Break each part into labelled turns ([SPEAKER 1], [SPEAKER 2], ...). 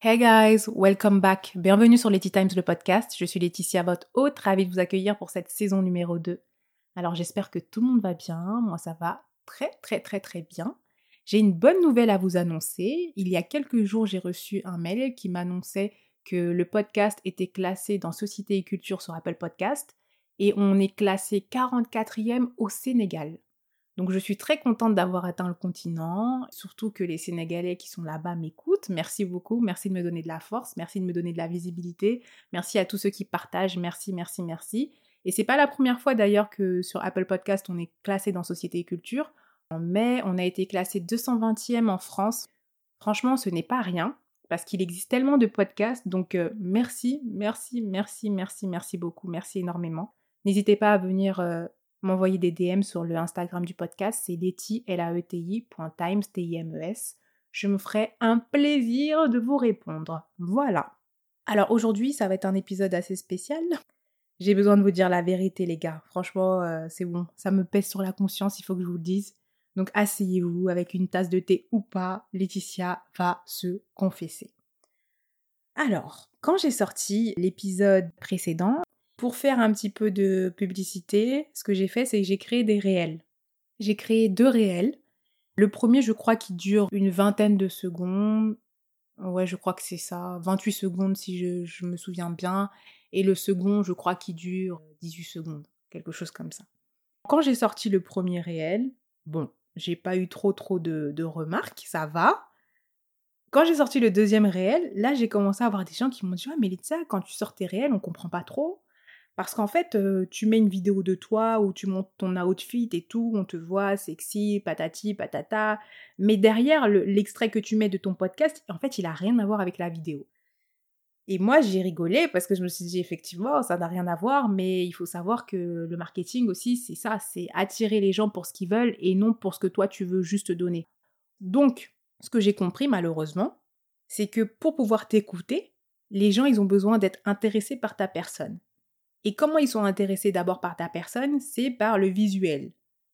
[SPEAKER 1] Hey guys, welcome back. Bienvenue sur Letty Times le podcast. Je suis Laetitia, votre hôte, ravie de vous accueillir pour cette saison numéro 2. Alors j'espère que tout le monde va bien. Moi ça va très très très très bien. J'ai une bonne nouvelle à vous annoncer. Il y a quelques jours, j'ai reçu un mail qui m'annonçait que le podcast était classé dans Société et Culture sur Apple Podcast et on est classé 44e au Sénégal. Donc je suis très contente d'avoir atteint le continent, surtout que les Sénégalais qui sont là-bas m'écoutent. Merci beaucoup, merci de me donner de la force, merci de me donner de la visibilité, merci à tous ceux qui partagent, merci, merci, merci. Et c'est pas la première fois d'ailleurs que sur Apple Podcast on est classé dans Société et Culture. En mai, on a été classé 220e en France. Franchement, ce n'est pas rien parce qu'il existe tellement de podcasts. Donc euh, merci, merci, merci, merci, merci beaucoup, merci énormément. N'hésitez pas à venir euh, m'envoyer des DM sur le Instagram du podcast, c'est leti, l a e e. Je me ferai un plaisir de vous répondre. Voilà. Alors aujourd'hui, ça va être un épisode assez spécial. J'ai besoin de vous dire la vérité, les gars. Franchement, euh, c'est bon. Ça me pèse sur la conscience, il faut que je vous le dise. Donc asseyez-vous avec une tasse de thé ou pas, Laetitia va se confesser. Alors, quand j'ai sorti l'épisode précédent, pour faire un petit peu de publicité, ce que j'ai fait, c'est que j'ai créé des réels. J'ai créé deux réels. Le premier, je crois qu'il dure une vingtaine de secondes. Ouais, je crois que c'est ça. 28 secondes si je, me souviens bien. Et le second, je crois qu'il dure 18 secondes. Quelque chose comme ça. Quand j'ai sorti le premier réel, bon, j'ai pas eu trop trop de, remarques, ça va. Quand j'ai sorti le deuxième réel, là j'ai commencé à avoir des gens qui m'ont dit Ah, mais quand tu sors tes réels, on comprend pas trop. Parce qu'en fait, euh, tu mets une vidéo de toi où tu montes ton outfit et tout, on te voit sexy, patati, patata. Mais derrière, l'extrait que tu mets de ton podcast, en fait, il a rien à voir avec la vidéo. Et moi, j'ai rigolé parce que je me suis dit, effectivement, ça n'a rien à voir, mais il faut savoir que le marketing aussi, c'est ça, c'est attirer les gens pour ce qu'ils veulent et non pour ce que toi, tu veux juste donner. Donc, ce que j'ai compris, malheureusement, c'est que pour pouvoir t'écouter, les gens, ils ont besoin d'être intéressés par ta personne. Et comment ils sont intéressés d'abord par ta personne C'est par le visuel.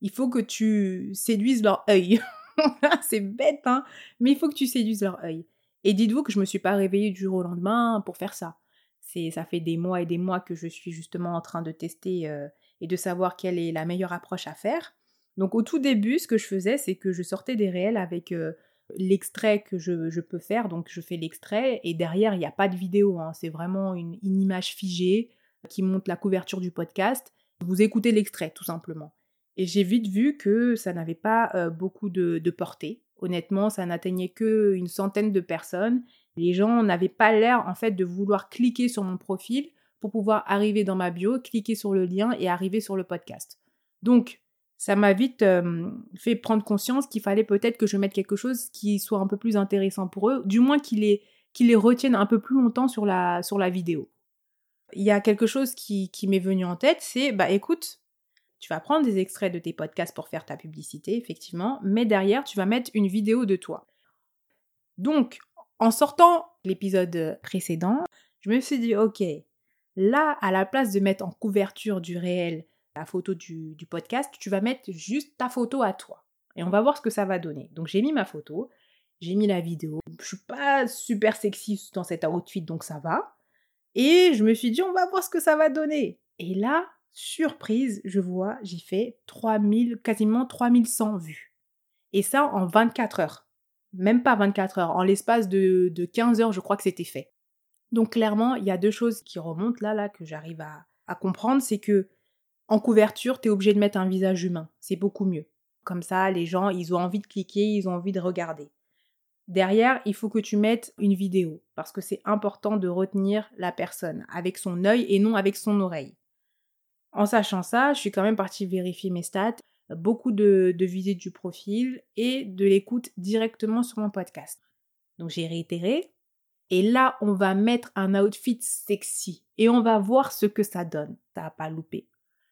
[SPEAKER 1] Il faut que tu séduises leur œil. c'est bête, hein Mais il faut que tu séduises leur œil. Et dites-vous que je ne me suis pas réveillée du jour au lendemain pour faire ça. C'est, ça fait des mois et des mois que je suis justement en train de tester euh, et de savoir quelle est la meilleure approche à faire. Donc au tout début, ce que je faisais, c'est que je sortais des réels avec euh, l'extrait que je, peux faire. Donc je fais l'extrait et derrière, il n'y a pas de vidéo. Hein. C'est vraiment une, image figée qui montre la couverture du podcast. Vous écoutez l'extrait tout simplement. Et j'ai vite vu que ça n'avait pas euh, beaucoup de portée. Honnêtement, ça n'atteignait que une centaine de personnes. Les gens n'avaient pas l'air en fait de vouloir cliquer sur mon profil pour pouvoir arriver dans ma bio, cliquer sur le lien et arriver sur le podcast. Donc, ça m'a vite fait prendre conscience qu'il fallait peut-être que je mette quelque chose qui soit un peu plus intéressant pour eux, du moins qu'ils les, les retiennent un peu plus longtemps sur la vidéo. Il y a quelque chose qui, qui m'est venu en tête, c'est, bah écoute, tu vas prendre des extraits de tes podcasts pour faire ta publicité, effectivement, mais derrière, tu vas mettre une vidéo de toi. Donc, en sortant l'épisode précédent, je me suis dit, ok, là, à la place de mettre en couverture du réel la photo du, podcast, tu vas mettre juste ta photo à toi. Et on va voir ce que ça va donner. Donc, j'ai mis ma photo, j'ai mis la vidéo. Je suis pas super sexy dans cet outfit, donc ça va. Et je me suis dit, on va voir ce que ça va donner. Et là, surprise, je vois, j'y fais 3000, quasiment 3100 vues. Et ça en 24 heures. Même pas 24 heures, en l'espace de, 15 heures, je crois que c'était fait. Donc clairement, il y a deux choses qui remontent là, là, que j'arrive à, à comprendre, c'est que en couverture, tu es obligé de mettre un visage humain. C'est beaucoup mieux. Comme ça, les gens, ils ont envie de cliquer, ils ont envie de regarder. Derrière, il faut que tu mettes une vidéo, parce que c'est important de retenir la personne avec son œil et non avec son oreille. En sachant ça, je suis quand même partie vérifier mes stats, beaucoup de, visites du profil et de l'écoute directement sur mon podcast. Donc j'ai réitéré. Et là, on va mettre un outfit sexy et on va voir ce que ça donne. Ça n'a pas loupé.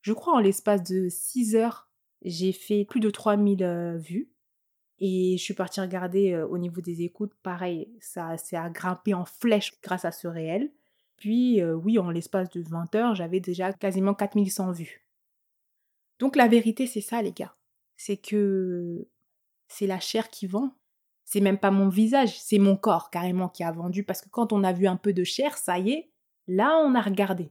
[SPEAKER 1] Je crois en l'espace de 6 heures, j'ai fait plus de 3000 euh, vues. Et je suis partie regarder euh, au niveau des écoutes, pareil, ça, a grimpé en flèche grâce à ce réel. Puis euh, oui, en l'espace de 20 heures, j'avais déjà quasiment 4100 vues. Donc la vérité, c'est ça, les gars. C'est que c'est la chair qui vend. c'est même pas mon visage, c'est mon corps carrément qui a vendu parce que quand on a vu un peu de chair, ça y est, là on a regardé.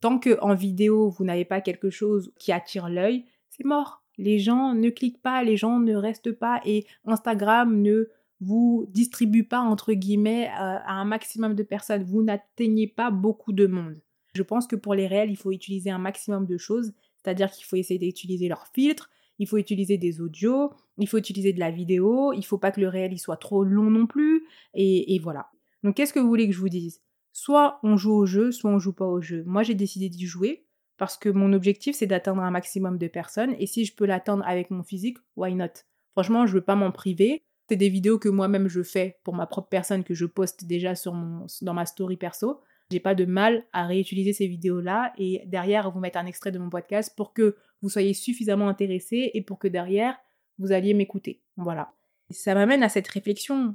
[SPEAKER 1] Tant que en vidéo vous n'avez pas quelque chose qui attire l'œil, c'est mort. Les gens ne cliquent pas, les gens ne restent pas et Instagram ne vous distribue pas entre guillemets euh, à un maximum de personnes. Vous n'atteignez pas beaucoup de monde. Je pense que pour les réels, il faut utiliser un maximum de choses, c'est-à-dire qu'il faut essayer d'utiliser leurs filtres, il faut utiliser des audios, il faut utiliser de la vidéo, il faut pas que le réel il soit trop long non plus, et, voilà. Donc qu'est-ce que vous voulez que je vous dise? Soit on joue au jeu, soit on joue pas au jeu. Moi j'ai décidé d'y jouer parce que mon objectif c'est d'atteindre un maximum de personnes, et si je peux l'atteindre avec mon physique, why not? Franchement, je veux pas m'en priver. C'est des vidéos que moi-même je fais pour ma propre personne que je poste déjà sur mon, dans ma story perso. J'ai pas de mal à réutiliser ces vidéos-là et derrière vous mettre un extrait de mon podcast pour que vous soyez suffisamment intéressé et pour que derrière vous alliez m'écouter. Voilà. Ça m'amène à cette réflexion.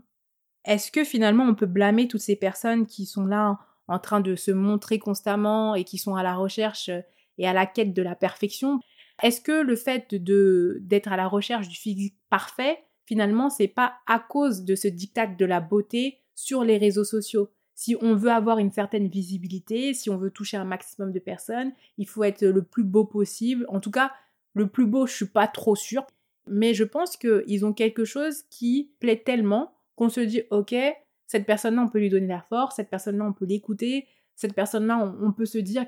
[SPEAKER 1] Est-ce que finalement on peut blâmer toutes ces personnes qui sont là en train de se montrer constamment et qui sont à la recherche et à la quête de la perfection Est-ce que le fait de d'être à la recherche du physique parfait, finalement, c'est pas à cause de ce diktat de la beauté sur les réseaux sociaux? Si on veut avoir une certaine visibilité, si on veut toucher un maximum de personnes, il faut être le plus beau possible. En tout cas, le plus beau, je suis pas trop sûre. Mais je pense qu'ils ont quelque chose qui plaît tellement qu'on se dit, ok, cette personne-là, on peut lui donner la force, cette personne-là, on peut l'écouter, cette personne-là, on, peut se dire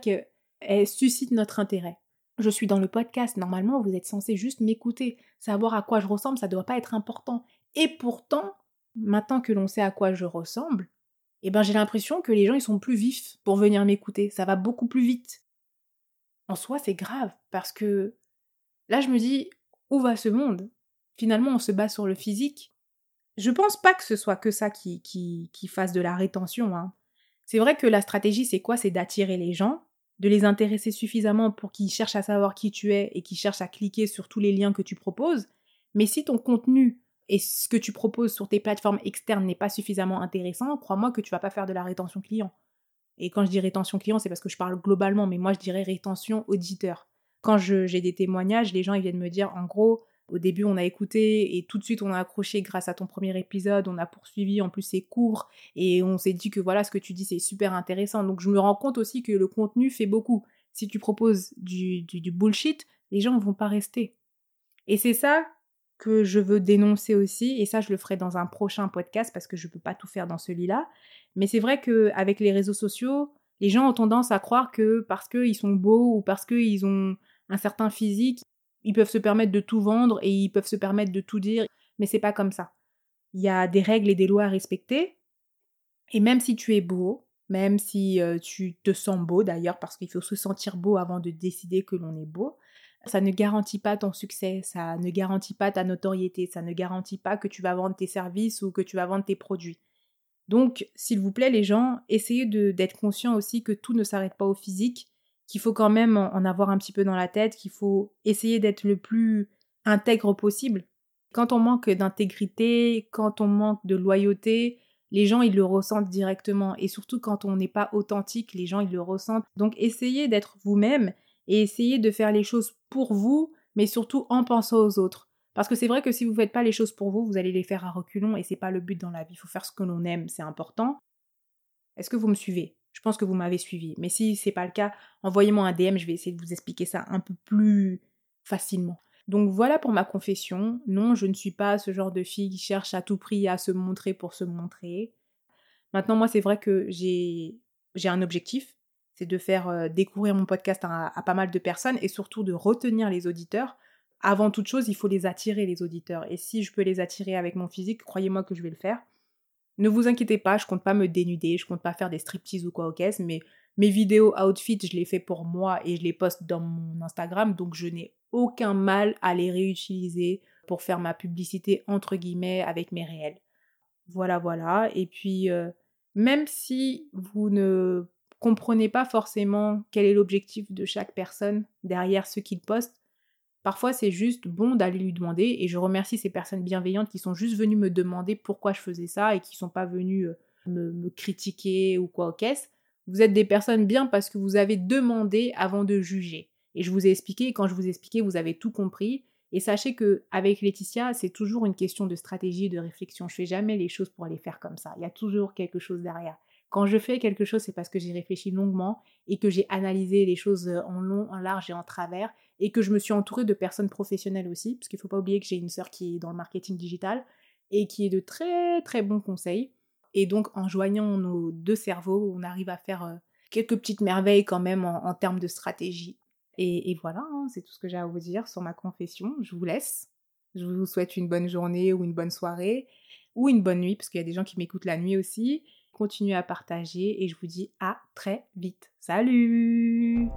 [SPEAKER 1] qu'elle suscite notre intérêt. Je suis dans le podcast, normalement, vous êtes censé juste m'écouter. Savoir à quoi je ressemble, ça ne doit pas être important. Et pourtant, maintenant que l'on sait à quoi je ressemble, eh ben j'ai l'impression que les gens ils sont plus vifs pour venir m'écouter. Ça va beaucoup plus vite. En soi, c'est grave parce que là, je me dis où va ce monde? Finalement, on se base sur le physique. Je pense pas que ce soit que ça qui, qui, qui fasse de la rétention. Hein. C'est vrai que la stratégie, c'est quoi? C'est d'attirer les gens, de les intéresser suffisamment pour qu'ils cherchent à savoir qui tu es et qu'ils cherchent à cliquer sur tous les liens que tu proposes. Mais si ton contenu et ce que tu proposes sur tes plateformes externes n'est pas suffisamment intéressant, crois-moi que tu vas pas faire de la rétention client. Et quand je dis rétention client, c'est parce que je parle globalement, mais moi je dirais rétention auditeur. Quand j'ai des témoignages, les gens ils viennent me dire en gros, au début on a écouté et tout de suite on a accroché grâce à ton premier épisode, on a poursuivi, en plus c'est court et on s'est dit que voilà ce que tu dis c'est super intéressant. Donc je me rends compte aussi que le contenu fait beaucoup. Si tu proposes du, bullshit, les gens ne vont pas rester. Et c'est ça que je veux dénoncer aussi, et ça je le ferai dans un prochain podcast parce que je ne peux pas tout faire dans celui-là. Mais c'est vrai qu'avec les réseaux sociaux, les gens ont tendance à croire que parce qu'ils sont beaux ou parce qu'ils ont un certain physique, ils peuvent se permettre de tout vendre et ils peuvent se permettre de tout dire, mais c'est pas comme ça. Il y a des règles et des lois à respecter, et même si tu es beau, même si euh, tu te sens beau d'ailleurs, parce qu'il faut se sentir beau avant de décider que l'on est beau, ça ne garantit pas ton succès, ça ne garantit pas ta notoriété, ça ne garantit pas que tu vas vendre tes services ou que tu vas vendre tes produits. Donc, s'il vous plaît, les gens, essayez d'être conscients aussi que tout ne s'arrête pas au physique, qu'il faut quand même en avoir un petit peu dans la tête, qu'il faut essayer d'être le plus intègre possible. Quand on manque d'intégrité, quand on manque de loyauté, les gens, ils le ressentent directement. Et surtout quand on n'est pas authentique, les gens, ils le ressentent. Donc, essayez d'être vous-même et essayez de faire les choses pour vous, mais surtout en pensant aux autres. Parce que c'est vrai que si vous ne faites pas les choses pour vous, vous allez les faire à reculons et c'est pas le but dans la vie. Il faut faire ce que l'on aime, c'est important. Est-ce que vous me suivez? Je pense que vous m'avez suivi. Mais si c'est pas le cas, envoyez-moi un DM, je vais essayer de vous expliquer ça un peu plus facilement. Donc voilà pour ma confession. Non, je ne suis pas ce genre de fille qui cherche à tout prix à se montrer pour se montrer. Maintenant, moi, c'est vrai que j'ai j'ai un objectif, c'est de faire euh, découvrir mon podcast à, pas mal de personnes et surtout de retenir les auditeurs. Avant toute chose, il faut les attirer, les auditeurs. Et si je peux les attirer avec mon physique, croyez-moi que je vais le faire. Ne vous inquiétez pas, je compte pas me dénuder, je compte pas faire des striptease ou quoi au caisse, mais mes vidéos outfit, je les fais pour moi et je les poste dans mon Instagram, donc je n'ai aucun mal à les réutiliser pour faire ma publicité entre guillemets avec mes réels. Voilà, voilà. Et puis, euh, même si vous ne comprenez pas forcément quel est l'objectif de chaque personne derrière ce qu'il poste. Parfois, c'est juste bon d'aller lui demander, et je remercie ces personnes bienveillantes qui sont juste venues me demander pourquoi je faisais ça et qui sont pas venues euh, me, critiquer ou quoi au caisse. Vous êtes des personnes bien parce que vous avez demandé avant de juger. Et je vous ai expliqué, et quand je vous ai expliqué, vous avez tout compris. Et sachez que avec Laetitia, c'est toujours une question de stratégie, de réflexion. Je fais jamais les choses pour les faire comme ça. Il y a toujours quelque chose derrière. Quand je fais quelque chose, c'est parce que j'ai réfléchi longuement et que j'ai analysé les choses euh, en long, en large et en travers et que je me suis entourée de personnes professionnelles aussi, parce qu'il ne faut pas oublier que j'ai une sœur qui est dans le marketing digital et qui est de très très bons conseils. Et donc en joignant nos deux cerveaux, on arrive à faire euh, quelques petites merveilles quand même en, termes de stratégie. Et, voilà, hein, c'est tout ce que j'ai à vous dire sur ma confession. Je vous laisse. Je vous souhaite une bonne journée ou une bonne soirée ou une bonne nuit, parce qu'il y a des gens qui m'écoutent la nuit aussi. Continuez à partager et je vous dis à très vite. Salut